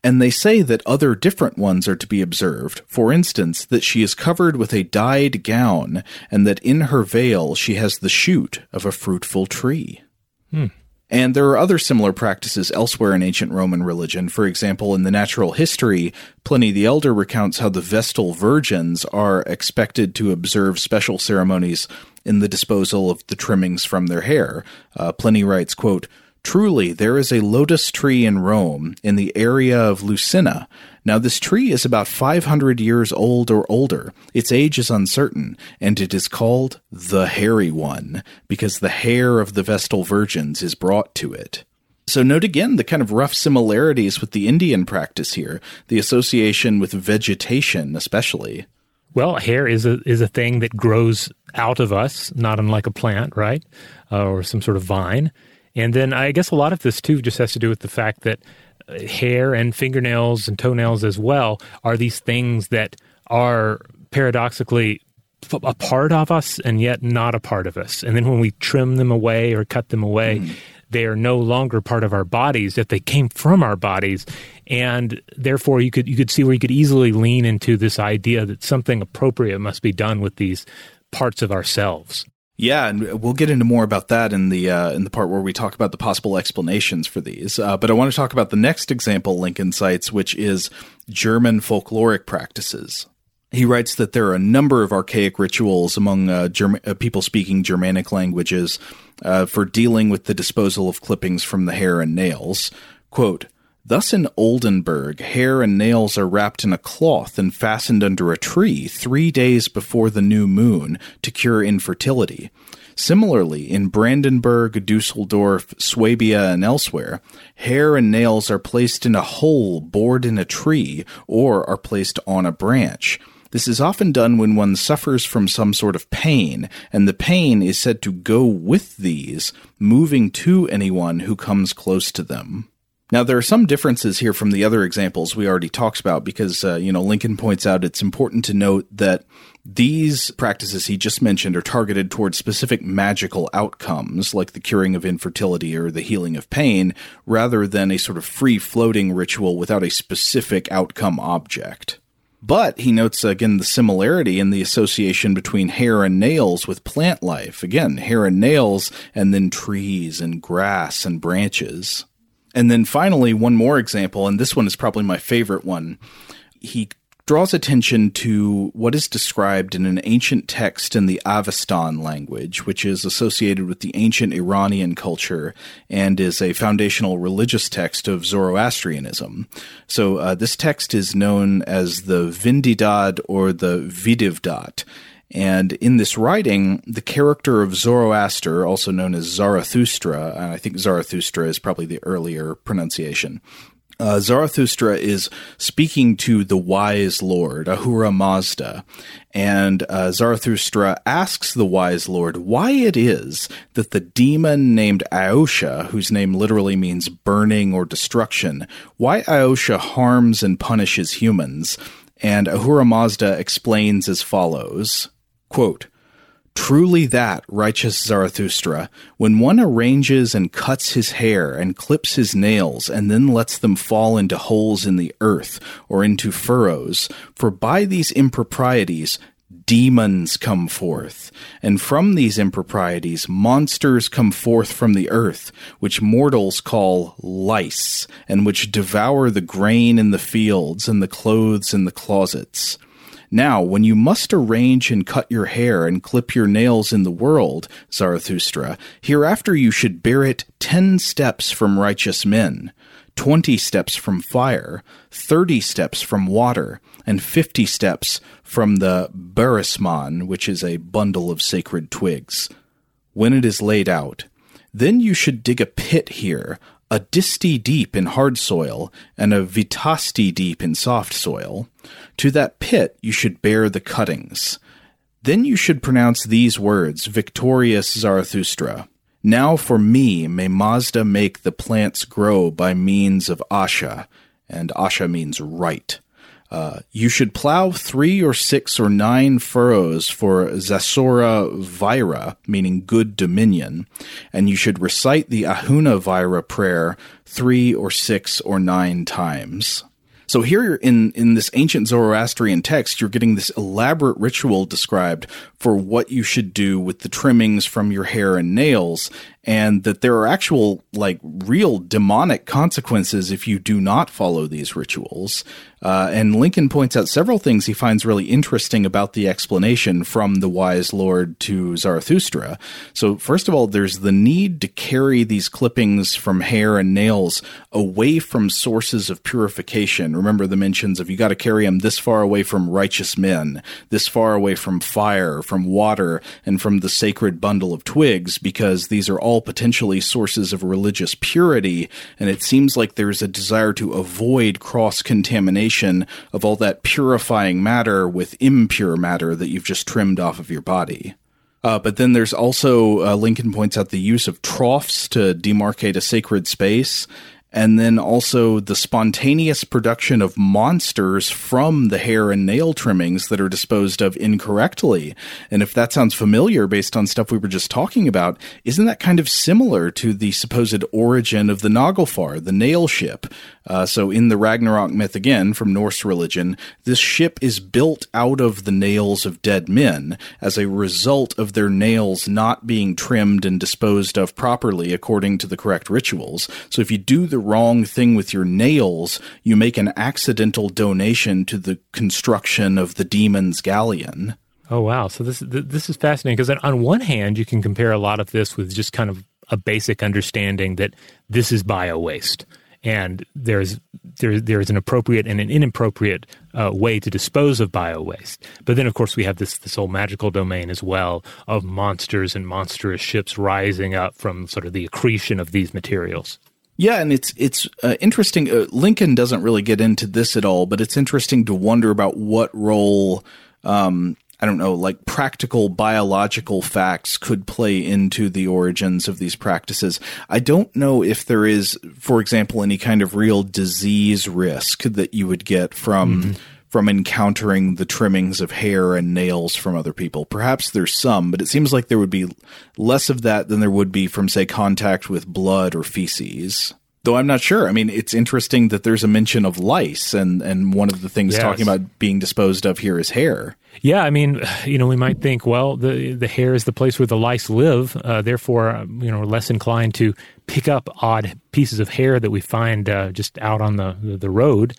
And they say that other different ones are to be observed. For instance, that she is covered with a dyed gown, and that in her veil she has the shoot of a fruitful tree. Hmm. And there are other similar practices elsewhere in ancient Roman religion. For example, in the natural history, Pliny the Elder recounts how the Vestal virgins are expected to observe special ceremonies in the disposal of the trimmings from their hair. Uh, Pliny writes, quote, Truly, there is a lotus tree in Rome, in the area of Lucina. Now, this tree is about 500 years old or older. Its age is uncertain, and it is called the Hairy One, because the hair of the Vestal Virgins is brought to it. So, note again the kind of rough similarities with the Indian practice here, the association with vegetation, especially. Well, hair is a is a thing that grows out of us, not unlike a plant, right, uh, or some sort of vine. And then I guess a lot of this too just has to do with the fact that uh, hair and fingernails and toenails as well are these things that are paradoxically a part of us and yet not a part of us. And then when we trim them away or cut them away, mm. they are no longer part of our bodies, if they came from our bodies. And therefore you could you could see where you could easily lean into this idea that something appropriate must be done with these parts of ourselves. Yeah, and we'll get into more about that in the uh, in the part where we talk about the possible explanations for these. Uh, but I want to talk about the next example Lincoln cites, which is German folkloric practices. He writes that there are a number of archaic rituals among uh, uh, people speaking Germanic languages uh, for dealing with the disposal of clippings from the hair and nails. Quote, Thus in Oldenburg, hair and nails are wrapped in a cloth and fastened under a tree three days before the new moon to cure infertility. Similarly, in Brandenburg, Dusseldorf, Swabia, and elsewhere, hair and nails are placed in a hole bored in a tree or are placed on a branch. This is often done when one suffers from some sort of pain, and the pain is said to go with these, moving to anyone who comes close to them. Now, there are some differences here from the other examples we already talked about because, uh, you know, Lincoln points out it's important to note that these practices he just mentioned are targeted towards specific magical outcomes, like the curing of infertility or the healing of pain, rather than a sort of free floating ritual without a specific outcome object. But he notes again the similarity in the association between hair and nails with plant life. Again, hair and nails, and then trees and grass and branches. And then finally, one more example, and this one is probably my favorite one. He draws attention to what is described in an ancient text in the Avestan language, which is associated with the ancient Iranian culture and is a foundational religious text of Zoroastrianism. So uh, this text is known as the Vendidad or the Videvdat. And in this writing, the character of Zoroaster, also known as Zarathustra, and I think Zarathustra is probably the earlier pronunciation, uh, Zarathustra is speaking to the wise lord, Ahura Mazda, and uh, Zarathustra asks the wise lord why it is that the demon named Aosha, whose name literally means burning or destruction, why Aosha harms and punishes humans. And Ahura Mazda explains as follows quote, Truly that, righteous Zarathustra, when one arranges and cuts his hair and clips his nails and then lets them fall into holes in the earth or into furrows, for by these improprieties demons come forth, and from these improprieties monsters come forth from the earth, which mortals call lice, and which devour the grain in the fields and the clothes in the closets. Now, when you must arrange and cut your hair and clip your nails in the world, Zarathustra, hereafter you should bear it ten steps from righteous men, twenty steps from fire, thirty steps from water, and fifty steps from the Baresman, which is a bundle of sacred twigs. When it is laid out, then you should dig a pit here, a disti deep in hard soil and a vitasti deep in soft soil. To that pit you should bear the cuttings. Then you should pronounce these words, Victorious Zarathustra. Now for me may Mazda make the plants grow by means of Asha, and Asha means right. Uh, you should plow three or six or nine furrows for Zasora Vira, meaning good dominion, and you should recite the Ahuna Vira prayer three or six or nine times. So here in, in this ancient Zoroastrian text, you're getting this elaborate ritual described for what you should do with the trimmings from your hair and nails, and that there are actual, like, real demonic consequences if you do not follow these rituals. Uh, and Lincoln points out several things he finds really interesting about the explanation from the wise lord to Zarathustra. So, first of all, there's the need to carry these clippings from hair and nails away from sources of purification. Remember the mentions of you got to carry them this far away from righteous men, this far away from fire, from water, and from the sacred bundle of twigs, because these are all potentially sources of religious purity. And it seems like there's a desire to avoid cross contamination of all that purifying matter with impure matter that you've just trimmed off of your body. Uh, but then there's also, uh, Lincoln points out the use of troughs to demarcate a sacred space and then also the spontaneous production of monsters from the hair and nail trimmings that are disposed of incorrectly. And if that sounds familiar based on stuff we were just talking about, isn't that kind of similar to the supposed origin of the Naglfar, the nail ship? Uh, so in the Ragnarok myth again from Norse religion, this ship is built out of the nails of dead men as a result of their nails not being trimmed and disposed of properly according to the correct rituals. So if you do the wrong thing with your nails, you make an accidental donation to the construction of the demon's galleon. Oh wow! So this this is fascinating because on one hand, you can compare a lot of this with just kind of a basic understanding that this is bio waste, and there's there there is an appropriate and an inappropriate uh, way to dispose of bio waste. But then, of course, we have this this whole magical domain as well of monsters and monstrous ships rising up from sort of the accretion of these materials. Yeah, and it's it's uh, interesting. Uh, Lincoln doesn't really get into this at all, but it's interesting to wonder about what role um, I don't know, like practical biological facts could play into the origins of these practices. I don't know if there is, for example, any kind of real disease risk that you would get from. Mm-hmm from encountering the trimmings of hair and nails from other people. Perhaps there's some, but it seems like there would be less of that than there would be from, say, contact with blood or feces. Though I'm not sure. I mean, it's interesting that there's a mention of lice, and, and one of the things yes. talking about being disposed of here is hair. Yeah, I mean, you know, we might think, well, the the hair is the place where the lice live. Uh, therefore, you know, we're less inclined to pick up odd pieces of hair that we find uh, just out on the the road.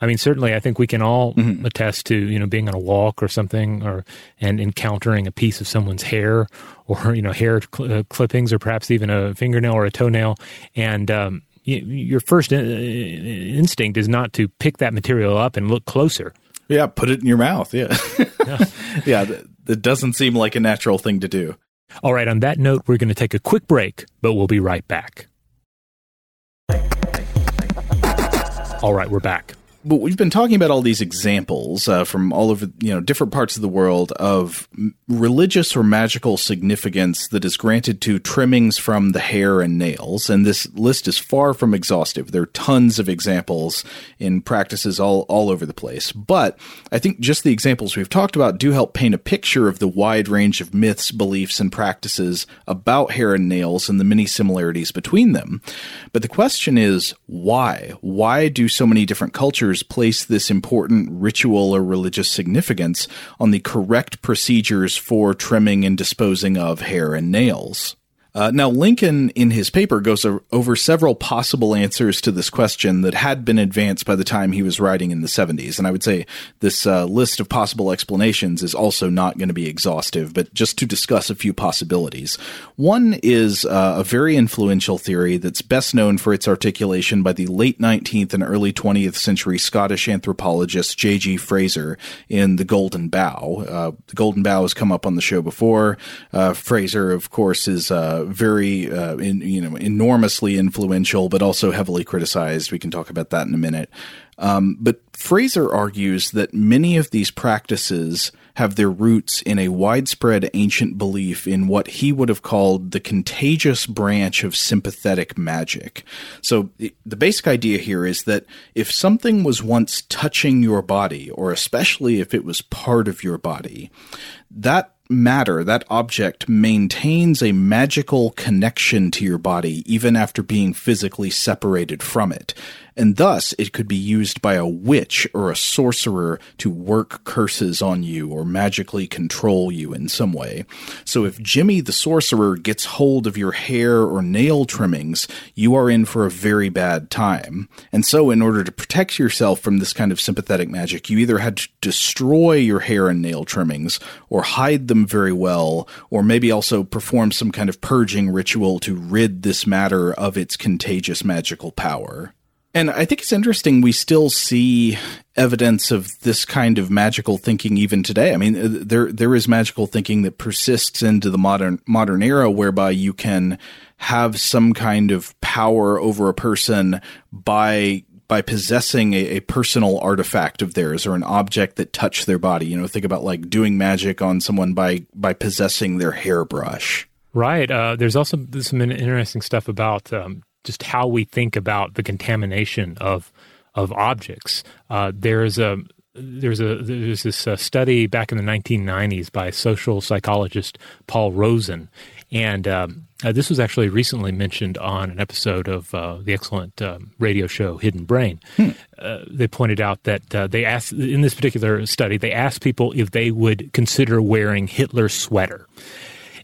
I mean, certainly, I think we can all mm-hmm. attest to you know being on a walk or something, or and encountering a piece of someone's hair, or [laughs] you know hair cl- uh, clippings, or perhaps even a fingernail or a toenail, and um, y- your first in- instinct is not to pick that material up and look closer. Yeah, put it in your mouth. Yeah, [laughs] yeah, [laughs] yeah that doesn't seem like a natural thing to do. All right. On that note, we're going to take a quick break, but we'll be right back. All right, we're back but we've been talking about all these examples uh, from all over you know different parts of the world of religious or magical significance that is granted to trimmings from the hair and nails. And this list is far from exhaustive. There are tons of examples in practices all all over the place. But i think just the examples we've talked about do help paint a picture of the wide range of myths beliefs and practices about hair and nails and the many similarities between them. But the question is why? Why do so many different cultures place this important ritual or religious significance on the correct procedures for trimming and disposing of hair and nails. Uh, now, Lincoln, in his paper, goes over several possible answers to this question that had been advanced by the time he was writing in the 70s. And I would say this uh, list of possible explanations is also not going to be exhaustive, but just to discuss a few possibilities. One is uh, a very influential theory that's best known for its articulation by the late 19th and early 20th century Scottish anthropologist J.G. Frazer in The Golden Bough. Uh, the Golden Bough has come up on the show before. Uh, Frazer, of course, is uh, very, uh, in, you know, enormously influential, but also heavily criticized. We can talk about that in a minute. Um, but Frazer argues that many of these practices have their roots in a widespread ancient belief in what he would have called the contagious branch of sympathetic magic. So the basic idea here is that if something was once touching your body, or especially if it was part of your body, that matter, that object maintains a magical connection to your body even after being physically separated from it and thus it could be used by a witch or a sorcerer to work curses on you or magically control you in some way. So if Jimmy the sorcerer gets hold of your hair or nail trimmings, you are in for a very bad time. And so in order to protect yourself from this kind of sympathetic magic, you either had to destroy your hair and nail trimmings or hide them very well, or maybe also perform some kind of purging ritual to rid this matter of its contagious magical power. And I think it's interesting we still see evidence of this kind of magical thinking even today. I mean, uh, there there is magical thinking that persists into the modern modern era whereby you can have some kind of power over a person by by possessing a, a, personal artifact of theirs or an object that touched their body. You know, think about like doing magic on someone by by possessing their hairbrush. Right. Uh, there's also some interesting stuff about um, just how we think about the contamination of of objects. Uh, there's a there's a there's this uh, study back in the 1990s by social psychologist Paul Rozin, and um, uh, this was actually recently mentioned on an episode of uh, the excellent um, radio show Hidden Brain. Hmm. Uh, they pointed out that uh, they asked in this particular study they asked people if they would consider wearing Hitler's sweater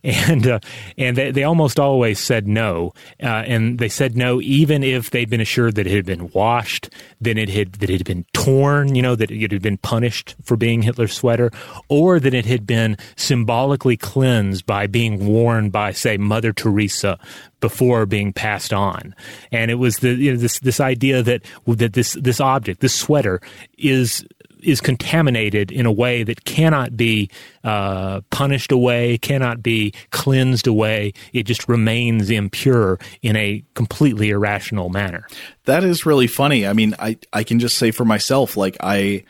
[laughs] and uh, and they, they almost always said no, uh, and they said no even if they'd been assured that it had been washed, then it had that it had been torn, you know, that it had been punished for being Hitler's sweater, or that it had been symbolically cleansed by being worn by, say, Mother Teresa before being passed on. And it was the you know, this this idea that that this this object, this sweater, is is contaminated in a way that cannot be uh, punished away, cannot be cleansed away. It just remains impure in a completely irrational manner. That is really funny. I mean, I, I can just say for myself, like, I.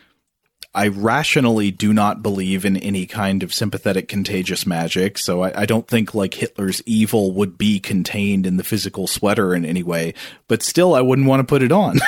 I rationally do not believe in any kind of sympathetic contagious magic, so I, I, don't think like Hitler's evil would be contained in the physical sweater in any way. But still, I wouldn't want to put it on.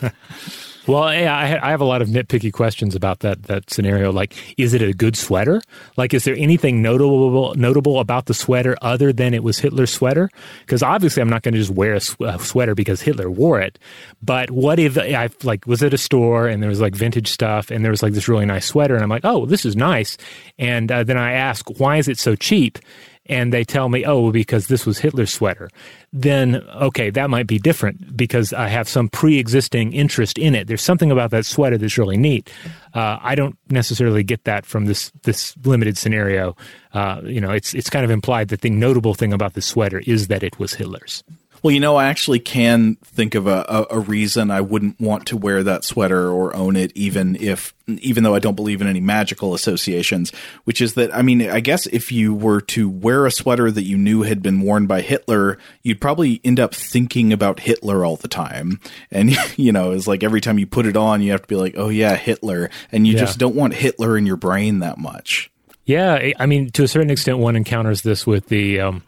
[laughs] [laughs] Well, I, I have a lot of nitpicky questions about that that scenario. Like, is it a good sweater? Like, is there anything notable notable about the sweater other than it was Hitler's sweater? Because obviously, I'm not going to just wear a, a, sweater because Hitler wore it. But what if I like was at a store and there was like vintage stuff and there was like this really nice sweater and I'm like, oh, this is nice. And uh, then I ask, why is it so cheap? And they tell me, oh, because this was Hitler's sweater, then okay, that might be different because I have some pre-existing interest in it. There's something about that sweater that's really neat. Uh, I don't necessarily get that from this this limited scenario. Uh, you know, it's it's kind of implied that the notable thing about the sweater is that it was Hitler's. Well, you know, I actually can think of a, a, a, reason I wouldn't want to wear that sweater or own it, even if, even though I don't believe in any magical associations, which is that, I mean, I guess if you were to wear a sweater that you knew had been worn by Hitler, you'd probably end up thinking about Hitler all the time. And, [laughs] you know, it's like every time you put it on, you have to be like, oh yeah, Hitler. And you yeah. just don't want Hitler in your brain that much. Yeah. I mean, to a certain extent, one encounters this with the, um,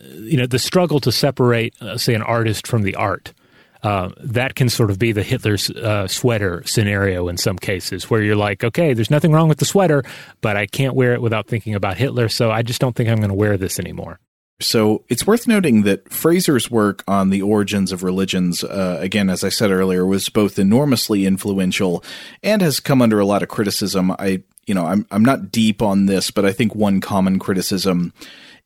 you know, the struggle to separate, uh, say, an artist from the art. Uh, that can sort of be the Hitler's uh, sweater scenario in some cases, where you're like, okay, there's nothing wrong with the sweater, but I can't wear it without thinking about Hitler, so I just don't think I'm going to wear this anymore. So it's worth noting that Frazer's work on the origins of religions, uh, again, as I said earlier, was both enormously influential and has come under a lot of criticism. I, you know, I'm I'm not deep on this, but I think one common criticism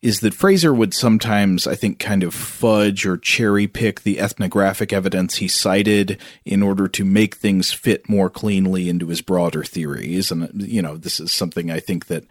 is that Frazer would sometimes, I think, kind of fudge or cherry pick the ethnographic evidence he cited in order to make things fit more cleanly into his broader theories. And, you know, this is something I think that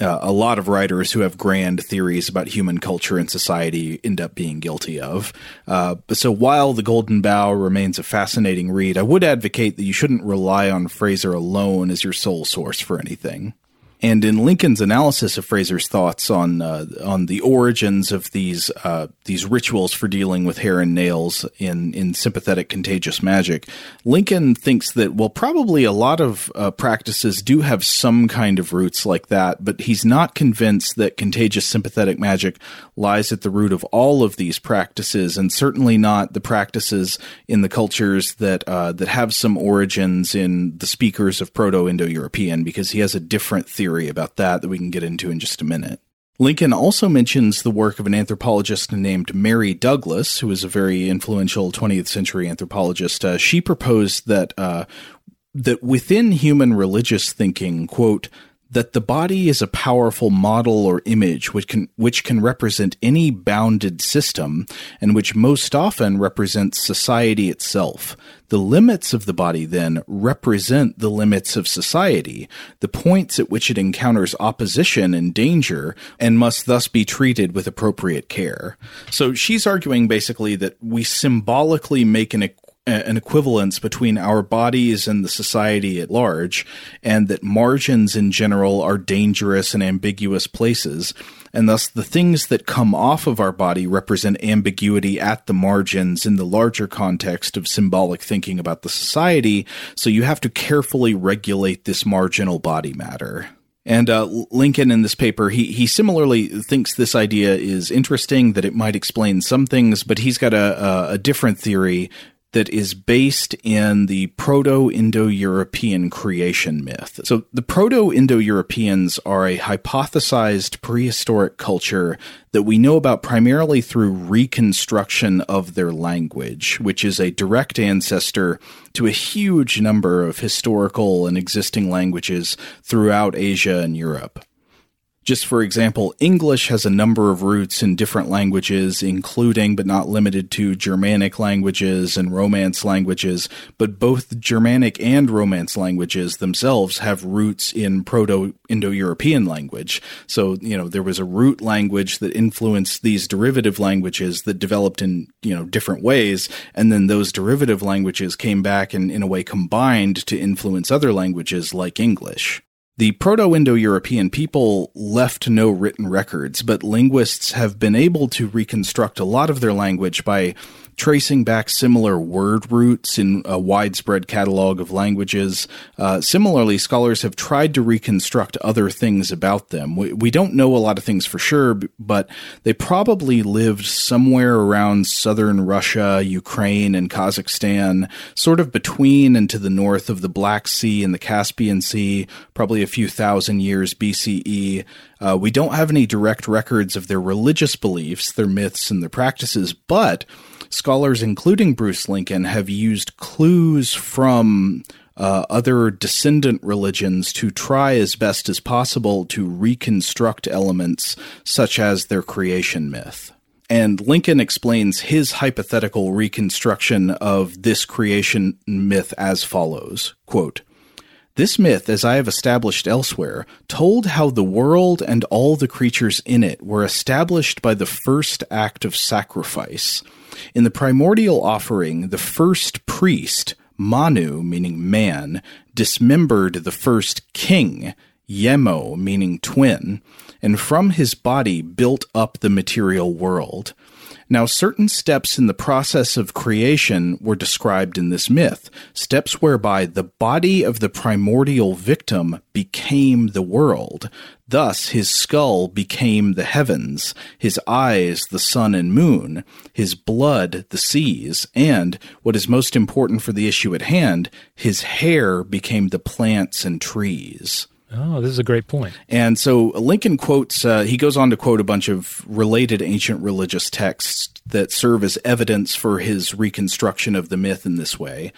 uh, a lot of writers who have grand theories about human culture and society end up being guilty of. Uh, so while The Golden Bough remains a fascinating read, I would advocate that you shouldn't rely on Frazer alone as your sole source for anything. And in Lincoln's analysis of Frazer's thoughts on uh, on the origins of these uh, these rituals for dealing with hair and nails in in sympathetic contagious magic, Lincoln thinks that well, probably a lot of uh, practices do have some kind of roots like that, but he's not convinced that contagious sympathetic magic lies at the root of all of these practices, and certainly not the practices in the cultures that uh, that have some origins in the speakers of Proto-Indo-European, because he has a different theory theory about that that we can get into in just a minute. Lincoln also mentions the work of an anthropologist named Mary Douglas, who was a very influential 20th century anthropologist. Uh, she proposed that uh, that within human religious thinking, quote, that the body is a powerful model or image which can which can represent any bounded system and which most often represents society itself. The limits of the body then represent the limits of society, the points at which it encounters opposition and danger and must thus be treated with appropriate care. So she's arguing basically that we symbolically make an an equivalence between our bodies and the society at large, and that margins in general are dangerous and ambiguous places, and thus the things that come off of our body represent ambiguity at the margins in the larger context of symbolic thinking about the society, so you have to carefully regulate this marginal body matter. And uh, Lincoln in this paper, he he similarly thinks this idea is interesting, that it might explain some things, but he's got a, a, a different theory that is based in the Proto Indo European creation myth. So, the Proto Indo Europeans are a hypothesized prehistoric culture that we know about primarily through reconstruction of their language, which is a direct ancestor to a huge number of historical and existing languages throughout Asia and Europe. Just for example, English has a number of roots in different languages, including but not limited to Germanic languages and Romance languages, but both Germanic and Romance languages themselves have roots in Proto Indo European language. So, you know, there was a root language that influenced these derivative languages that developed in, you know, different ways, and then those derivative languages came back and, in a way, combined to influence other languages like English. The Proto Indo European people left no written records, but linguists have been able to reconstruct a lot of their language by tracing back similar word roots in a widespread catalog of languages. Uh, similarly, scholars have tried to reconstruct other things about them. We, we don't know a lot of things for sure, but they probably lived somewhere around southern Russia, Ukraine, and Kazakhstan, sort of between and to the north of the Black Sea and the Caspian Sea, probably a few thousand years BCE. Uh, we don't have any direct records of their religious beliefs, their myths, and their practices, but Scholars, including Bruce Lincoln, have used clues from uh, other descendant religions to try as best as possible to reconstruct elements such as their creation myth. And Lincoln explains his hypothetical reconstruction of this creation myth as follows quote, this myth, as I have established elsewhere, told how the world and all the creatures in it were established by the first act of sacrifice. In the primordial offering, the first priest, Manu, meaning man, dismembered the first king, Yemo, meaning twin, and from his body built up the material world. Now, certain steps in the process of creation were described in this myth, steps whereby the body of the primordial victim became the world. Thus, his skull became the heavens, his eyes the sun and moon, his blood the seas, and, what is most important for the issue at hand, his hair became the plants and trees. Oh, this is a great point. And so Lincoln quotes, uh, he goes on to quote a bunch of related ancient religious texts that serve as evidence for his reconstruction of the myth in this way.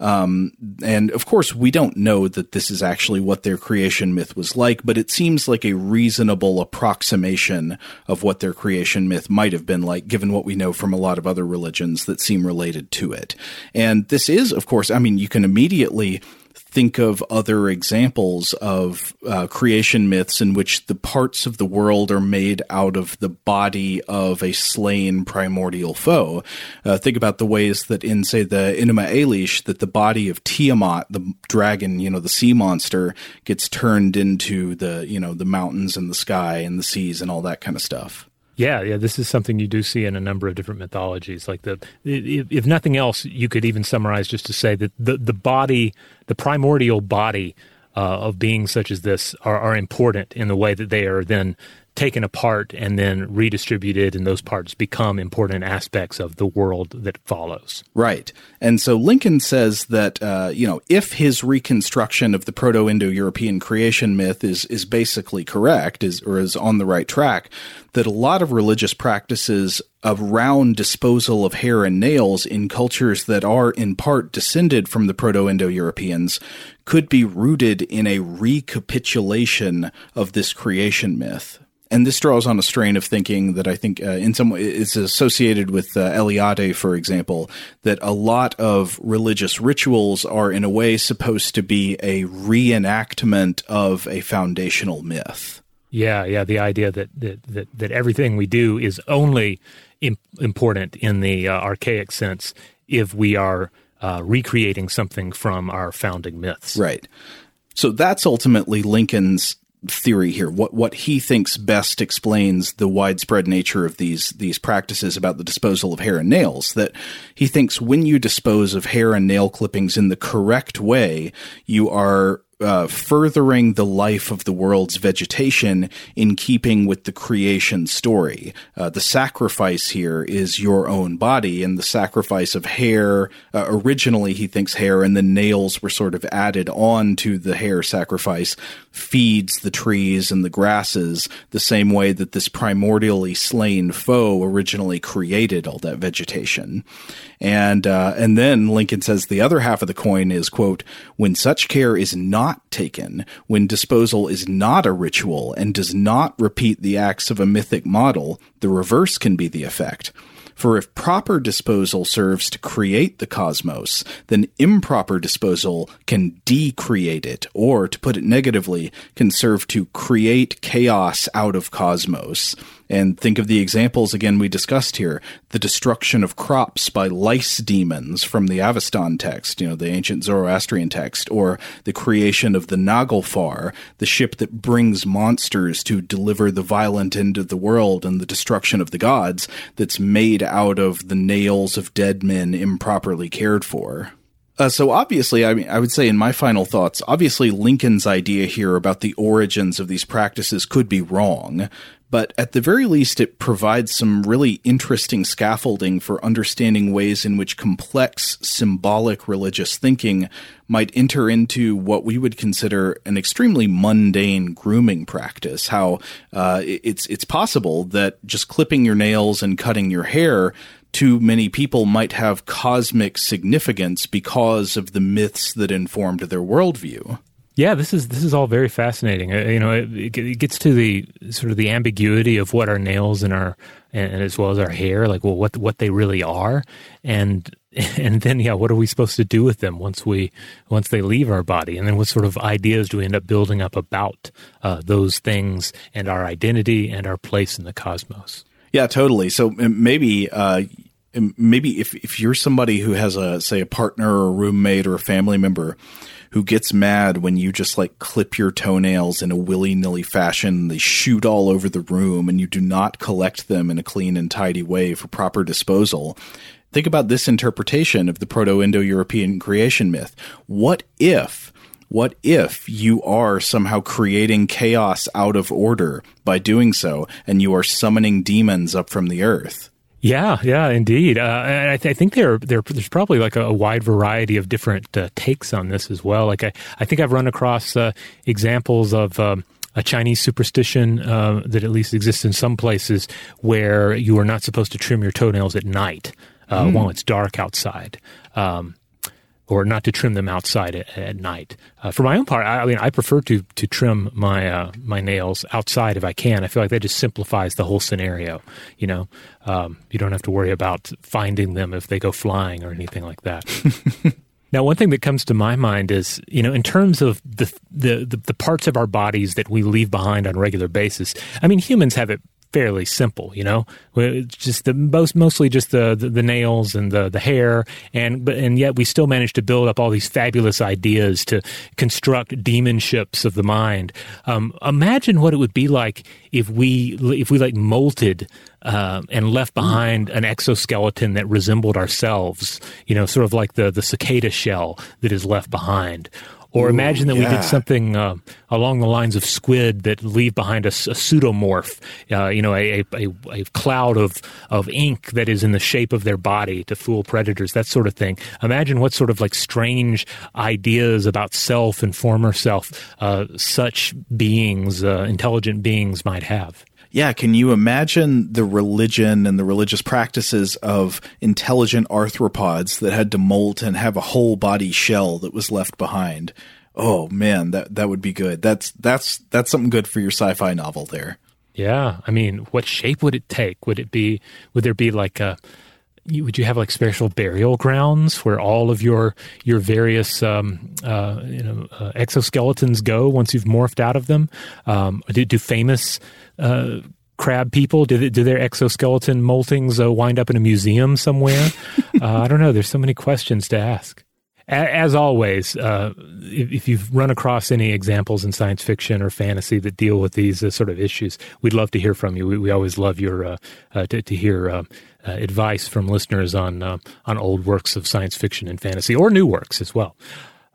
Um, and of course, we don't know that this is actually what their creation myth was like, but it seems like a reasonable approximation of what their creation myth might have been like, given what we know from a lot of other religions that seem related to it. And this is, of course, I mean, you can immediately think of other examples of uh, creation myths in which the parts of the world are made out of the body of a slain primordial foe. Uh, think about the ways that in, say, the Enuma Elish, that the body of Tiamat, the dragon, you know, the sea monster, gets turned into the, you know, the mountains and the sky and the seas and all that kind of stuff. Yeah, yeah, this is something you do see in a number of different mythologies. Like the, if, nothing else, you could even summarize just to say that the the body, the primordial body uh, of beings such as this, are, are important in the way that they are then taken apart and then redistributed, and those parts become important aspects of the world that follows. Right. And so Lincoln says that, uh, you know, if his reconstruction of the Proto Indo European creation myth is, is basically correct, is, or is on the right track, that a lot of religious practices around disposal of hair and nails in cultures that are in part descended from the Proto Indo Europeans could be rooted in a recapitulation of this creation myth and this draws on a strain of thinking that I think uh, in some way is associated with uh, Eliade, for example, that a lot of religious rituals are in a way supposed to be a reenactment of a foundational myth. Yeah, yeah, the idea that that that, that everything we do is only Im- important in the uh, archaic sense if we are uh, recreating something from our founding myths. Right. So that's ultimately Lincoln's theory here. What what he thinks best explains the widespread nature of these these practices about the disposal of hair and nails. That he thinks when you dispose of hair and nail clippings in the correct way, you are uh, furthering the life of the world's vegetation in keeping with the creation story. Uh, the sacrifice here is your own body, and the sacrifice of hair. Uh, originally, he thinks hair, and the nails were sort of added on to the hair sacrifice, feeds the trees and the grasses the same way that this primordially slain foe originally created all that vegetation. And uh, and then Lincoln says the other half of the coin is quote when such care is not taken, when disposal is not a ritual and does not repeat the acts of a mythic model, the reverse can be the effect. For if proper disposal serves to create the cosmos, then improper disposal can decreate it, or to put it negatively, can serve to create chaos out of cosmos. And think of the examples again we discussed here the destruction of crops by lice demons from the Avestan text, you know, the ancient Zoroastrian text, or the creation of the Naglfar, the ship that brings monsters to deliver the violent end of the world and the destruction of the gods, that's made out of the nails of dead men improperly cared for. Uh, so obviously, I mean, I would say in my final thoughts, obviously Lincoln's idea here about the origins of these practices could be wrong, but at the very least, it provides some really interesting scaffolding for understanding ways in which complex symbolic religious thinking might enter into what we would consider an extremely mundane grooming practice. How uh, it's it's possible that just clipping your nails and cutting your hair to many people might have cosmic significance because of the myths that informed their worldview. Yeah, this is this is all very fascinating. Uh, you know, it, it, gets to the sort of the ambiguity of what our nails and our and, as well as our hair, like well, what what they really are, and [laughs] and then yeah, what are we supposed to do with them once we once they leave our body, and then what sort of ideas do we end up building up about uh, those things and our identity and our place in the cosmos? Yeah, totally. So maybe. Uh, maybe if, if you're somebody who has a say a partner or a roommate or a family member who gets mad when you just like clip your toenails in a willy nilly fashion. They shoot all over the room and you do not collect them in a clean and tidy way for proper disposal. Think about this interpretation of the Proto Indo European creation myth. What if what if you are somehow creating chaos out of order by doing so, and you are summoning demons up from the earth? Yeah, yeah, indeed. Uh, I, th- I, think there, there, there's probably like a, a wide variety of different uh, takes on this as well. Like I, I think I've run across uh, examples of. Um, a Chinese superstition uh, that at least exists in some places where you are not supposed to trim your toenails at night mm. while it's dark outside. Um, or not to trim them outside at, at night. Uh, for my own part, I, I, mean, I prefer to to trim my uh, my nails outside if I can. I feel like that just simplifies the whole scenario. You know, um, you don't have to worry about finding them if they go flying or anything like that. [laughs] Now, one thing that comes to my mind is, you know, in terms of the, the, the the parts of our bodies that we leave behind on a regular basis. I mean, humans have it fairly simple, you know, just the most mostly just the, the, the nails and the the hair, and but and yet we still manage to build up all these fabulous ideas to construct demon ships of the mind. Um, imagine what it would be like if we if we like molted uh, and left behind an exoskeleton that resembled ourselves, you know, sort of like the the cicada shell that is left behind, or imagine that yeah. we did something uh, along the lines of squid that leave behind a, a pseudomorph, uh, you know, a, a, a, cloud of, of ink that is in the shape of their body to fool predators, that sort of thing. Imagine what sort of like strange ideas about self and former self uh, such beings, uh, intelligent beings, might have yeah, can you imagine the religion and the religious practices of intelligent arthropods that had to molt and have a whole body shell that was left behind? Oh man, that that would be good. That's that's that's something good for your sci-fi novel there. Yeah, I mean, what shape would it take? Would it be? Would there be like a? Would you have like special burial grounds where all of your your various um, uh, you know uh, exoskeletons go once you've morphed out of them? Um, do, do famous uh, crab people? Do, do their exoskeleton moltings uh, wind up in a museum somewhere? [laughs] uh, I don't know. There's so many questions to ask. As always, uh, if, if, you've run across any examples in science fiction or fantasy that deal with these uh, sort of issues, we'd love to hear from you. We, we always love your uh, uh to, to, hear uh, uh, advice from listeners on on old works of science fiction and fantasy, or new works as well.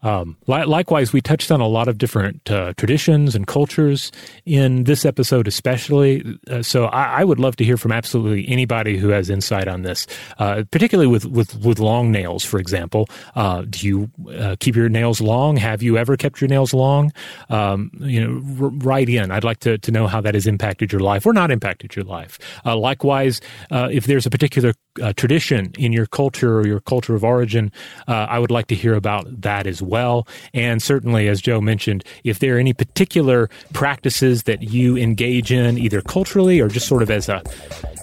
Um, li- likewise, we touched on a lot of different uh, traditions and cultures in this episode, especially. Uh, so, I-, I, would love to hear from absolutely anybody who has insight on this, uh, particularly with, with, with long nails, for example. Uh, do you uh, keep your nails long? Have you ever kept your nails long? Um, you know, r- write in. I'd like to, to know how that has impacted your life or not impacted your life. Uh, likewise, if there's a particular Uh, tradition in your culture or your culture of origin, uh, I would like to hear about that as well. And certainly, as Joe mentioned, if there are any particular practices that you engage in, either culturally or just sort of as a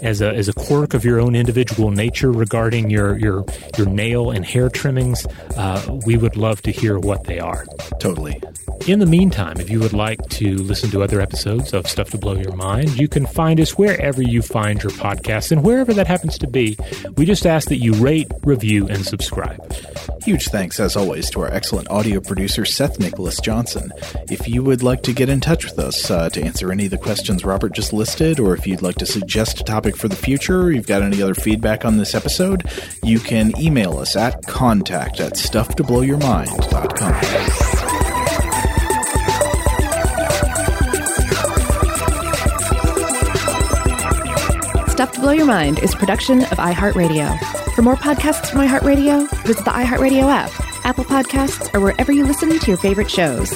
as a as a quirk of your own individual nature regarding your your your nail and hair trimmings, uh, we would love to hear what they are. Totally. In the meantime, if you would like to listen to other episodes of Stuff to Blow Your Mind, you can find us wherever you find your podcasts and wherever that happens to be. We just ask that you rate, review, and subscribe. Huge thanks, as always, to our excellent audio producer, Seth Nicholas Johnson. If you would like to get in touch with us uh, to answer any of the questions Robert just listed, or if you'd like to suggest a topic for the future, or you've got any other feedback on this episode, you can email us at contact at stufftoblowyourmind.com. Stuff to Blow Your Mind is production of iHeartRadio. For more podcasts from iHeartRadio, visit the iHeartRadio app, Apple Podcasts, or wherever you listen to your favorite shows.